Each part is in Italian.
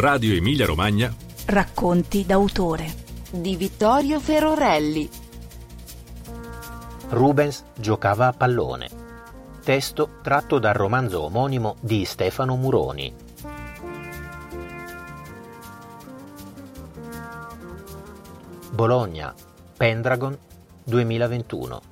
Radio Emilia Romagna. Racconti d'autore di Vittorio Ferorelli. Rubens giocava a pallone. Testo tratto dal romanzo omonimo di Stefano Muroni. Bologna, Pendragon 2021.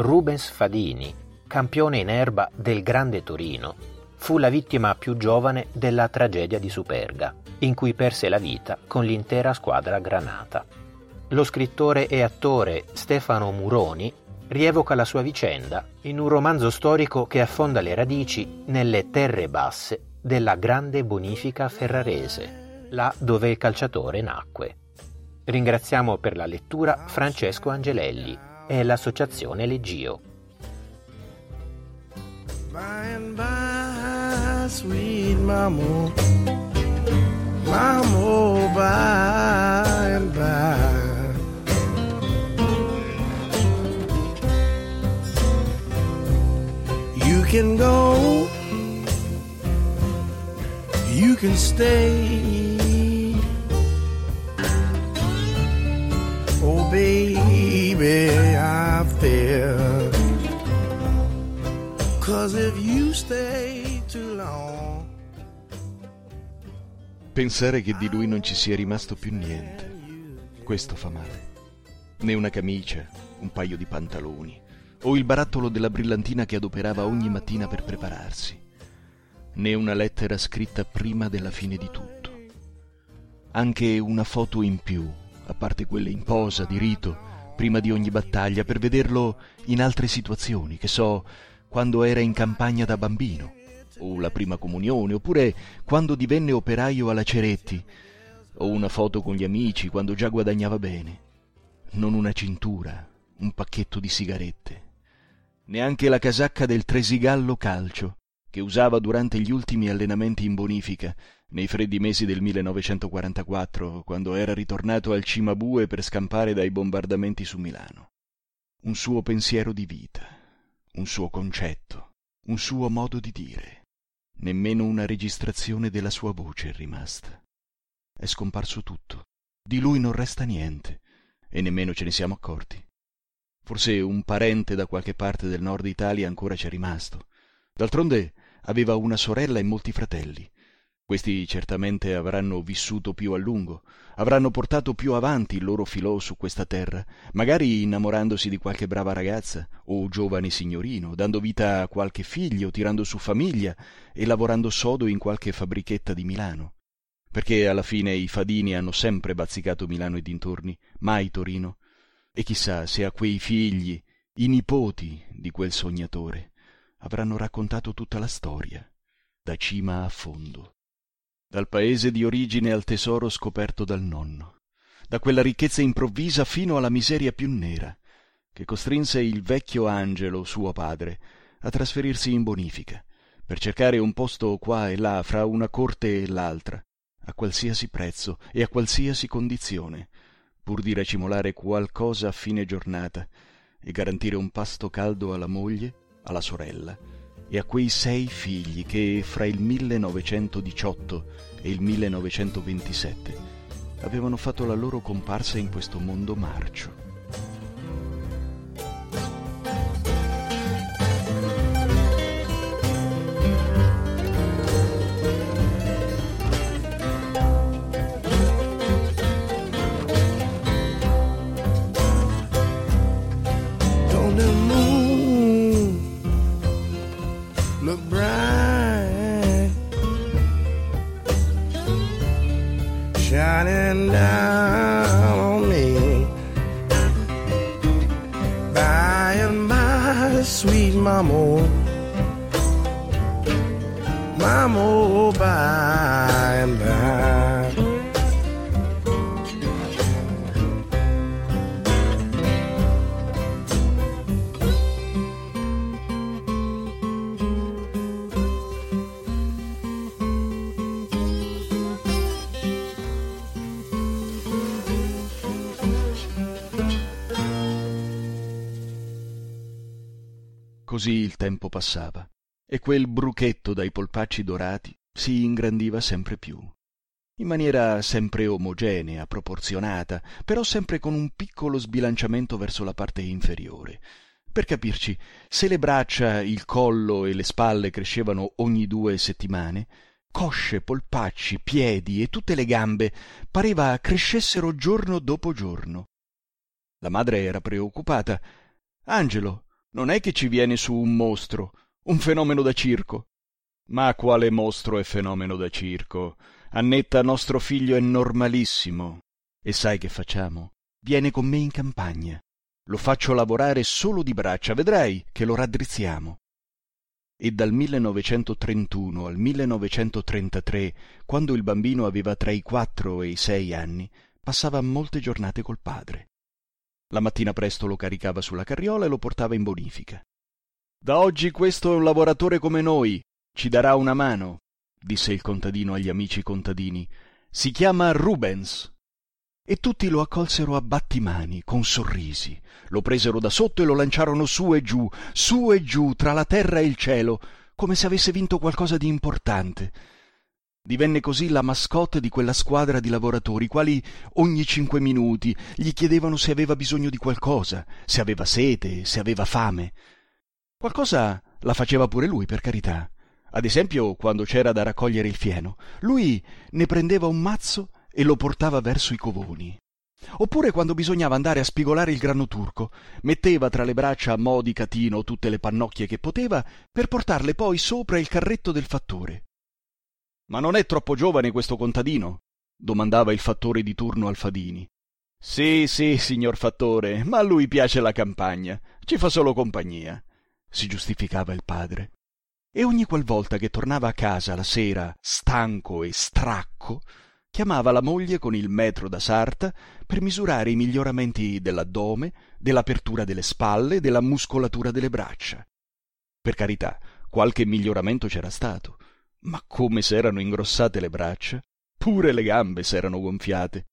Rubens Fadini, campione in erba del Grande Torino, fu la vittima più giovane della tragedia di Superga, in cui perse la vita con l'intera squadra granata. Lo scrittore e attore Stefano Muroni rievoca la sua vicenda in un romanzo storico che affonda le radici nelle terre basse della grande bonifica ferrarese, là dove il calciatore nacque. Ringraziamo per la lettura Francesco Angelelli e l'associazione Leggio. By by, sweet mama, mama, by by. You can go, you can stay. Oh, baby, I fear. Cause if you stay too long. Pensare che di lui non ci sia rimasto più niente. Questo fa male. Né una camicia, un paio di pantaloni, o il barattolo della brillantina che adoperava ogni mattina per prepararsi, né una lettera scritta prima della fine di tutto. Anche una foto in più a parte quelle in posa, di rito, prima di ogni battaglia, per vederlo in altre situazioni, che so, quando era in campagna da bambino, o la prima comunione, oppure quando divenne operaio alla Ceretti, o una foto con gli amici quando già guadagnava bene. Non una cintura, un pacchetto di sigarette. Neanche la casacca del Tresigallo Calcio, che usava durante gli ultimi allenamenti in bonifica, nei freddi mesi del 1944, quando era ritornato al Cimabue per scampare dai bombardamenti su Milano. Un suo pensiero di vita, un suo concetto, un suo modo di dire. Nemmeno una registrazione della sua voce è rimasta. È scomparso tutto. Di lui non resta niente, e nemmeno ce ne siamo accorti. Forse un parente da qualche parte del nord Italia ancora c'è rimasto. D'altronde aveva una sorella e molti fratelli, questi certamente avranno vissuto più a lungo, avranno portato più avanti il loro filò su questa terra, magari innamorandosi di qualche brava ragazza o giovane signorino, dando vita a qualche figlio, tirando su famiglia e lavorando sodo in qualche fabbrichetta di Milano. Perché alla fine i fadini hanno sempre bazzicato Milano e dintorni, mai Torino. E chissà se a quei figli, i nipoti di quel sognatore, avranno raccontato tutta la storia, da cima a fondo dal paese di origine al tesoro scoperto dal nonno, da quella ricchezza improvvisa fino alla miseria più nera, che costrinse il vecchio Angelo, suo padre, a trasferirsi in bonifica, per cercare un posto qua e là fra una corte e l'altra, a qualsiasi prezzo e a qualsiasi condizione, pur di racimolare qualcosa a fine giornata e garantire un pasto caldo alla moglie, alla sorella e a quei sei figli che fra il 1918 e il 1927 avevano fatto la loro comparsa in questo mondo marcio. shining down on me. By and by, sweet mama, mama. Così il tempo passava e quel bruchetto dai polpacci dorati si ingrandiva sempre più, in maniera sempre omogenea, proporzionata, però sempre con un piccolo sbilanciamento verso la parte inferiore. Per capirci, se le braccia, il collo e le spalle crescevano ogni due settimane, cosce, polpacci, piedi e tutte le gambe pareva crescessero giorno dopo giorno. La madre era preoccupata. Angelo, non è che ci viene su un mostro, un fenomeno da circo. Ma quale mostro e fenomeno da circo? Annetta, nostro figlio è normalissimo. E sai che facciamo? Viene con me in campagna. Lo faccio lavorare solo di braccia, vedrai che lo raddrizziamo e dal 1931 al 1933, quando il bambino aveva tra i quattro e i sei anni, passava molte giornate col padre. La mattina presto lo caricava sulla carriola e lo portava in bonifica. Da oggi questo è un lavoratore come noi, ci darà una mano, disse il contadino agli amici contadini. Si chiama Rubens e tutti lo accolsero a battimani, con sorrisi. Lo presero da sotto e lo lanciarono su e giù, su e giù, tra la terra e il cielo, come se avesse vinto qualcosa di importante. Divenne così la mascotte di quella squadra di lavoratori, i quali ogni cinque minuti gli chiedevano se aveva bisogno di qualcosa, se aveva sete, se aveva fame. Qualcosa la faceva pure lui, per carità. Ad esempio, quando c'era da raccogliere il fieno, lui ne prendeva un mazzo e lo portava verso i covoni. Oppure quando bisognava andare a spigolare il grano turco, metteva tra le braccia a mo' di catino tutte le pannocchie che poteva per portarle poi sopra il carretto del fattore. Ma non è troppo giovane questo contadino? domandava il fattore di turno al Fadini. Sì, sì, signor fattore, ma a lui piace la campagna, ci fa solo compagnia, si giustificava il padre. E ogni qualvolta che tornava a casa la sera, stanco e stracco, chiamava la moglie con il metro da sarta per misurare i miglioramenti dell'addome, dell'apertura delle spalle, della muscolatura delle braccia. Per carità, qualche miglioramento c'era stato, ma come s'erano ingrossate le braccia, pure le gambe s'erano gonfiate.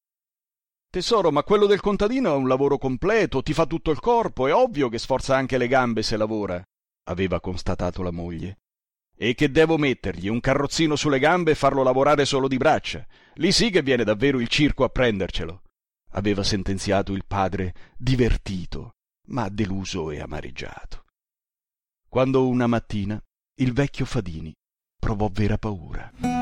Tesoro, ma quello del contadino è un lavoro completo, ti fa tutto il corpo, è ovvio che sforza anche le gambe se lavora, aveva constatato la moglie. E che devo mettergli un carrozzino sulle gambe e farlo lavorare solo di braccia. Lì sì che viene davvero il circo a prendercelo. Aveva sentenziato il padre, divertito, ma deluso e amareggiato. Quando una mattina il vecchio Fadini provò vera paura.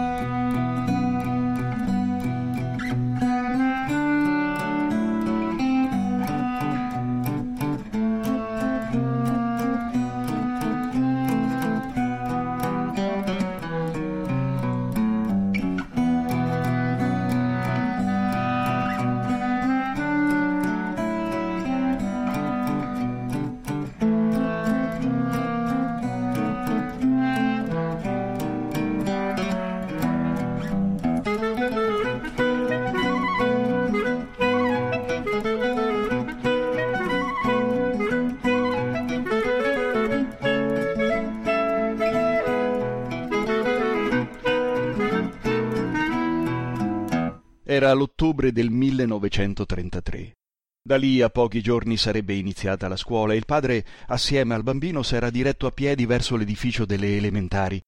Era l'ottobre del 1933. Da lì a pochi giorni sarebbe iniziata la scuola e il padre, assieme al bambino, s'era diretto a piedi verso l'edificio delle elementari.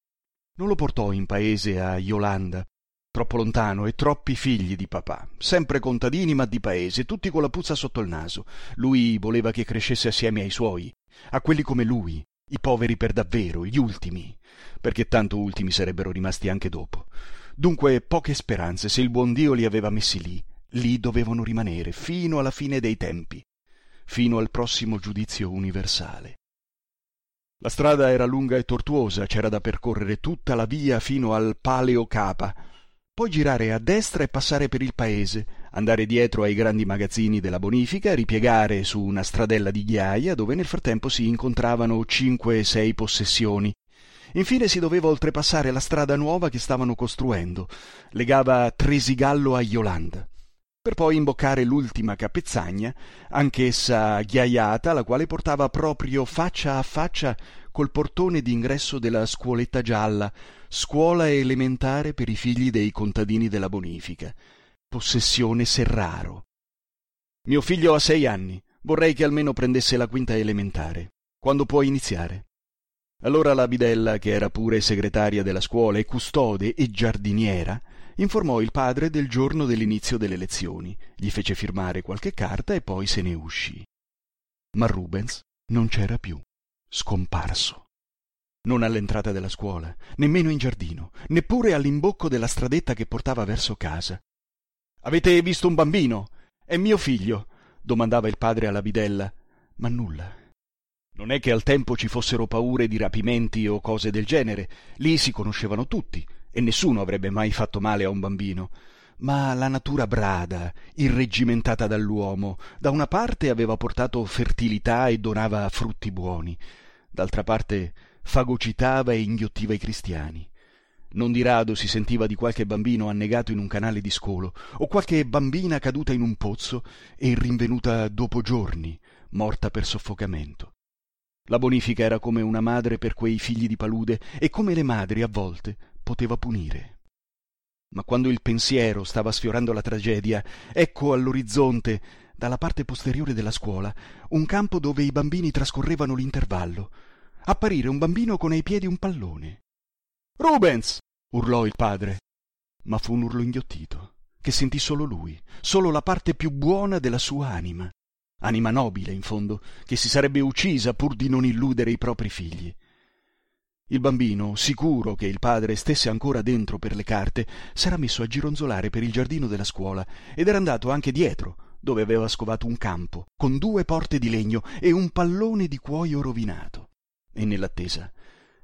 Non lo portò in paese a Iolanda, troppo lontano e troppi figli di papà, sempre contadini ma di paese, tutti con la puzza sotto il naso. Lui voleva che crescesse assieme ai suoi, a quelli come lui, i poveri per davvero, gli ultimi, perché tanto ultimi sarebbero rimasti anche dopo. Dunque poche speranze, se il buon Dio li aveva messi lì, lì dovevano rimanere fino alla fine dei tempi, fino al prossimo giudizio universale. La strada era lunga e tortuosa, c'era da percorrere tutta la via fino al Paleo Capa, poi girare a destra e passare per il paese, andare dietro ai grandi magazzini della bonifica, ripiegare su una stradella di ghiaia dove nel frattempo si incontravano cinque e sei possessioni, Infine si doveva oltrepassare la strada nuova che stavano costruendo, legava Tresigallo a Iolanda, per poi imboccare l'ultima capezzagna, anch'essa ghiaiata, la quale portava proprio faccia a faccia col portone d'ingresso della scuoletta gialla, scuola elementare per i figli dei contadini della bonifica, possessione Serraro. Mio figlio ha sei anni, vorrei che almeno prendesse la quinta elementare. Quando può iniziare? Allora la bidella, che era pure segretaria della scuola e custode e giardiniera, informò il padre del giorno dell'inizio delle lezioni, gli fece firmare qualche carta e poi se ne uscì. Ma Rubens non c'era più, scomparso. Non all'entrata della scuola, nemmeno in giardino, neppure all'imbocco della stradetta che portava verso casa. Avete visto un bambino? È mio figlio, domandava il padre alla bidella, ma nulla. Non è che al tempo ci fossero paure di rapimenti o cose del genere, lì si conoscevano tutti, e nessuno avrebbe mai fatto male a un bambino. Ma la natura brada, irreggimentata dall'uomo, da una parte aveva portato fertilità e donava frutti buoni, d'altra parte fagocitava e inghiottiva i cristiani. Non di rado si sentiva di qualche bambino annegato in un canale di scolo, o qualche bambina caduta in un pozzo e rinvenuta dopo giorni, morta per soffocamento. La bonifica era come una madre per quei figli di palude e come le madri a volte poteva punire. Ma quando il pensiero stava sfiorando la tragedia, ecco all'orizzonte, dalla parte posteriore della scuola, un campo dove i bambini trascorrevano l'intervallo. Apparire un bambino con ai piedi un pallone. Rubens! urlò il padre. Ma fu un urlo inghiottito, che sentì solo lui, solo la parte più buona della sua anima. Anima nobile, in fondo, che si sarebbe uccisa pur di non illudere i propri figli. Il bambino, sicuro che il padre stesse ancora dentro per le carte, s'era messo a gironzolare per il giardino della scuola ed era andato anche dietro, dove aveva scovato un campo, con due porte di legno e un pallone di cuoio rovinato. E nell'attesa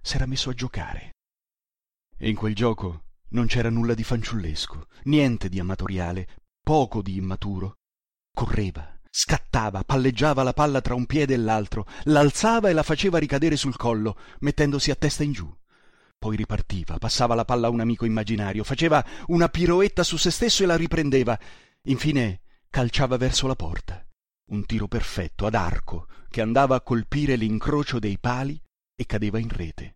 s'era messo a giocare. E in quel gioco non c'era nulla di fanciullesco, niente di amatoriale, poco di immaturo. Correva, Scattava, palleggiava la palla tra un piede e l'altro, l'alzava e la faceva ricadere sul collo, mettendosi a testa in giù. Poi ripartiva, passava la palla a un amico immaginario, faceva una piroetta su se stesso e la riprendeva. Infine calciava verso la porta. Un tiro perfetto, ad arco, che andava a colpire l'incrocio dei pali e cadeva in rete.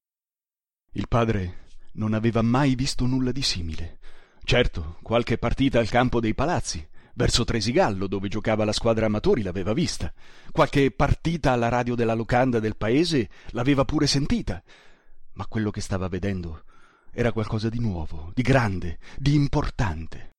Il padre non aveva mai visto nulla di simile. Certo, qualche partita al campo dei palazzi, Verso Tresigallo, dove giocava la squadra amatori, l'aveva vista. Qualche partita alla radio della locanda del paese l'aveva pure sentita. Ma quello che stava vedendo era qualcosa di nuovo, di grande, di importante.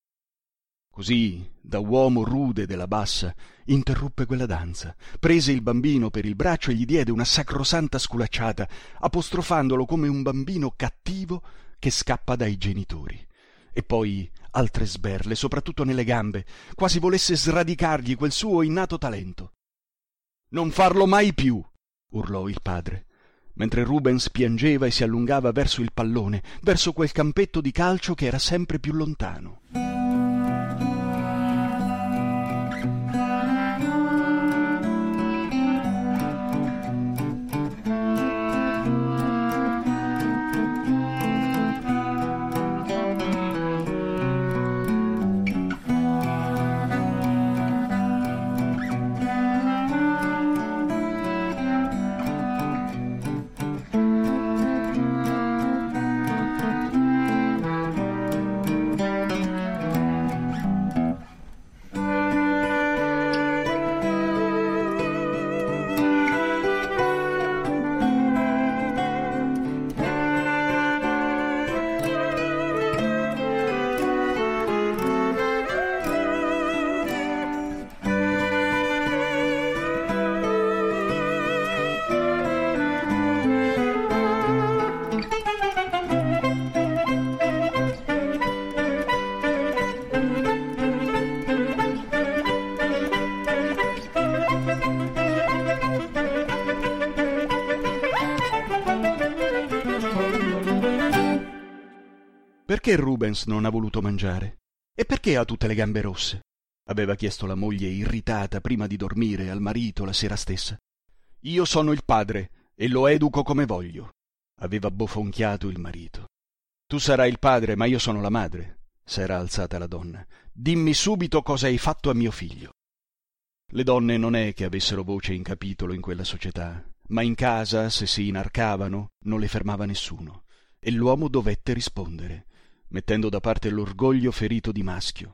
Così, da uomo rude della bassa, interruppe quella danza, prese il bambino per il braccio e gli diede una sacrosanta sculacciata, apostrofandolo come un bambino cattivo che scappa dai genitori e poi altre sberle, soprattutto nelle gambe, quasi volesse sradicargli quel suo innato talento. Non farlo mai più, urlò il padre, mentre Rubens piangeva e si allungava verso il pallone, verso quel campetto di calcio che era sempre più lontano. Perché Rubens non ha voluto mangiare? E perché ha tutte le gambe rosse? aveva chiesto la moglie irritata prima di dormire al marito la sera stessa. Io sono il padre e lo educo come voglio, aveva bofonchiato il marito. Tu sarai il padre, ma io sono la madre, s'era alzata la donna. Dimmi subito cosa hai fatto a mio figlio. Le donne non è che avessero voce in capitolo in quella società, ma in casa, se si inarcavano, non le fermava nessuno, e l'uomo dovette rispondere mettendo da parte l'orgoglio ferito di maschio.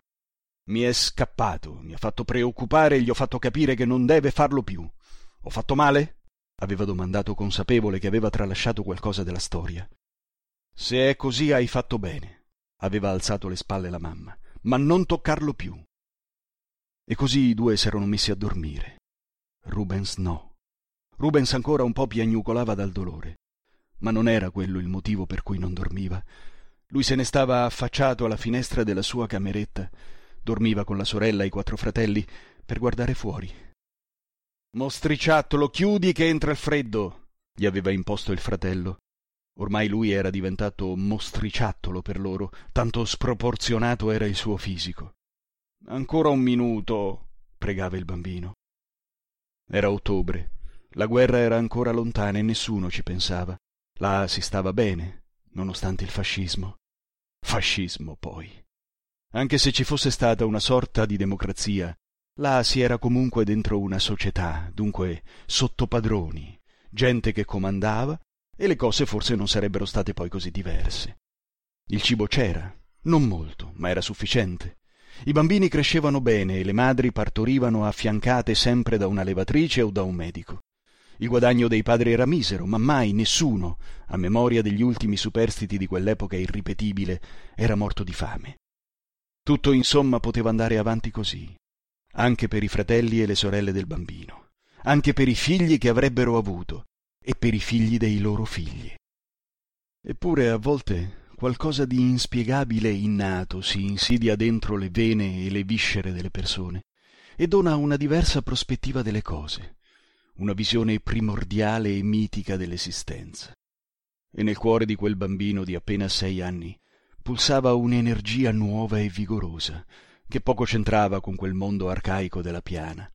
Mi è scappato, mi ha fatto preoccupare e gli ho fatto capire che non deve farlo più. Ho fatto male? aveva domandato consapevole che aveva tralasciato qualcosa della storia. Se è così hai fatto bene, aveva alzato le spalle la mamma, ma non toccarlo più. E così i due s'erano messi a dormire. Rubens no. Rubens ancora un po' piagnucolava dal dolore, ma non era quello il motivo per cui non dormiva. Lui se ne stava affacciato alla finestra della sua cameretta, dormiva con la sorella e i quattro fratelli, per guardare fuori. Mostriciattolo, chiudi che entra il freddo, gli aveva imposto il fratello. Ormai lui era diventato mostriciattolo per loro, tanto sproporzionato era il suo fisico. Ancora un minuto, pregava il bambino. Era ottobre, la guerra era ancora lontana e nessuno ci pensava. Là si stava bene, nonostante il fascismo. Fascismo, poi. Anche se ci fosse stata una sorta di democrazia, là si era comunque dentro una società, dunque sotto padroni, gente che comandava e le cose forse non sarebbero state poi così diverse. Il cibo c'era, non molto, ma era sufficiente. I bambini crescevano bene e le madri partorivano affiancate sempre da una levatrice o da un medico. Il guadagno dei padri era misero, ma mai nessuno, a memoria degli ultimi superstiti di quell'epoca irripetibile, era morto di fame. Tutto insomma poteva andare avanti così, anche per i fratelli e le sorelle del bambino, anche per i figli che avrebbero avuto, e per i figli dei loro figli. Eppure a volte qualcosa di inspiegabile e innato si insidia dentro le vene e le viscere delle persone e dona una diversa prospettiva delle cose, una visione primordiale e mitica dell'esistenza. E nel cuore di quel bambino di appena sei anni pulsava un'energia nuova e vigorosa, che poco c'entrava con quel mondo arcaico della piana,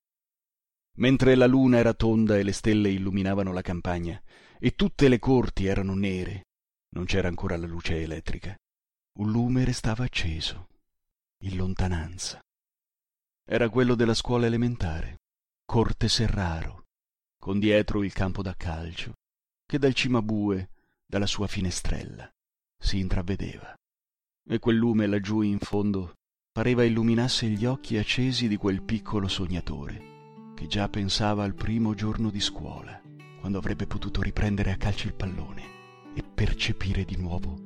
mentre la luna era tonda e le stelle illuminavano la campagna, e tutte le corti erano nere, non c'era ancora la luce elettrica. Un lume restava acceso, in lontananza. Era quello della scuola elementare, Corte Serraro, con dietro il campo da calcio, che dal cimabue, dalla sua finestrella, si intravedeva. E quel lume laggiù in fondo pareva illuminasse gli occhi accesi di quel piccolo sognatore che già pensava al primo giorno di scuola, quando avrebbe potuto riprendere a calcio il pallone e percepire di nuovo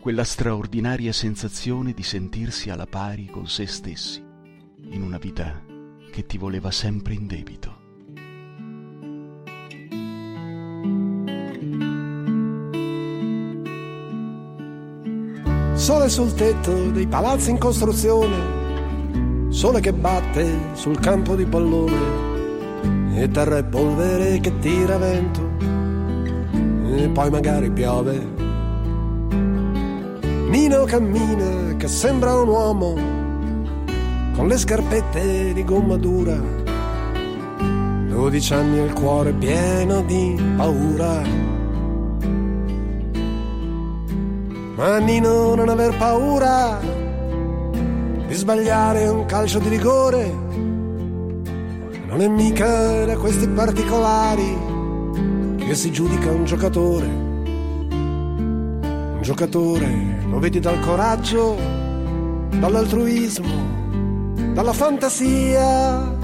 quella straordinaria sensazione di sentirsi alla pari con se stessi, in una vita che ti voleva sempre in debito. Sole sul tetto dei palazzi in costruzione, sole che batte sul campo di pallone e terra e polvere che tira vento e poi magari piove. Nino cammina che sembra un uomo con le scarpette di gomma dura, dodici anni e il cuore pieno di paura. Ma Nino non aver paura di sbagliare un calcio di rigore non è mica da questi particolari che si giudica un giocatore. Un giocatore lo vedi dal coraggio, dall'altruismo, dalla fantasia.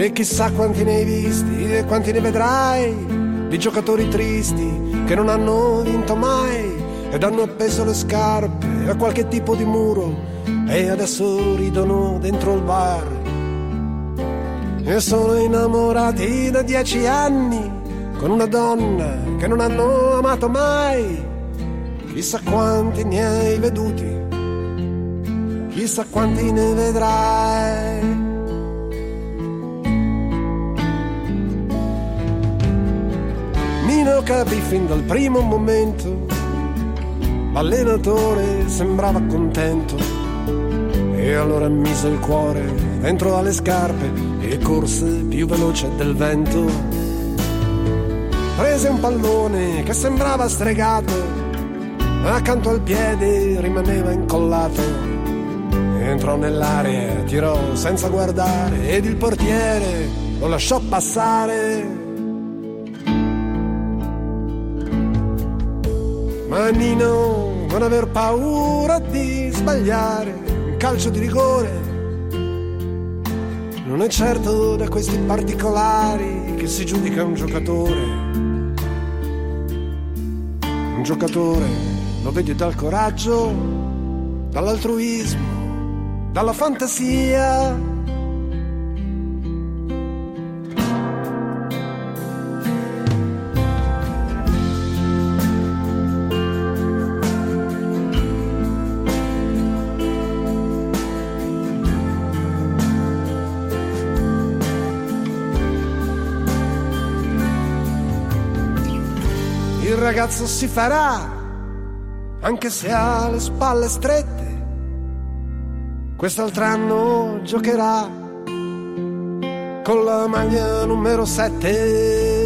E chissà quanti ne hai visti e quanti ne vedrai di giocatori tristi che non hanno vinto mai ed hanno appeso le scarpe a qualche tipo di muro e adesso ridono dentro il bar. E sono innamorati da dieci anni con una donna che non hanno amato mai. Chissà quanti ne hai veduti, chissà quanti ne vedrai. Nino capì fin dal primo momento L'allenatore sembrava contento e allora mise il cuore dentro alle scarpe e corse più veloce del vento. Prese un pallone che sembrava stregato, accanto al piede rimaneva incollato. Entrò nell'area, tirò senza guardare ed il portiere lo lasciò passare. Ma Nino non aver paura di sbagliare un calcio di rigore non è certo da questi particolari che si giudica un giocatore. Un giocatore lo vedi dal coraggio, dall'altruismo, dalla fantasia ragazzo si farà, anche se ha le spalle strette. Quest'altro anno giocherà con la maglia numero 7.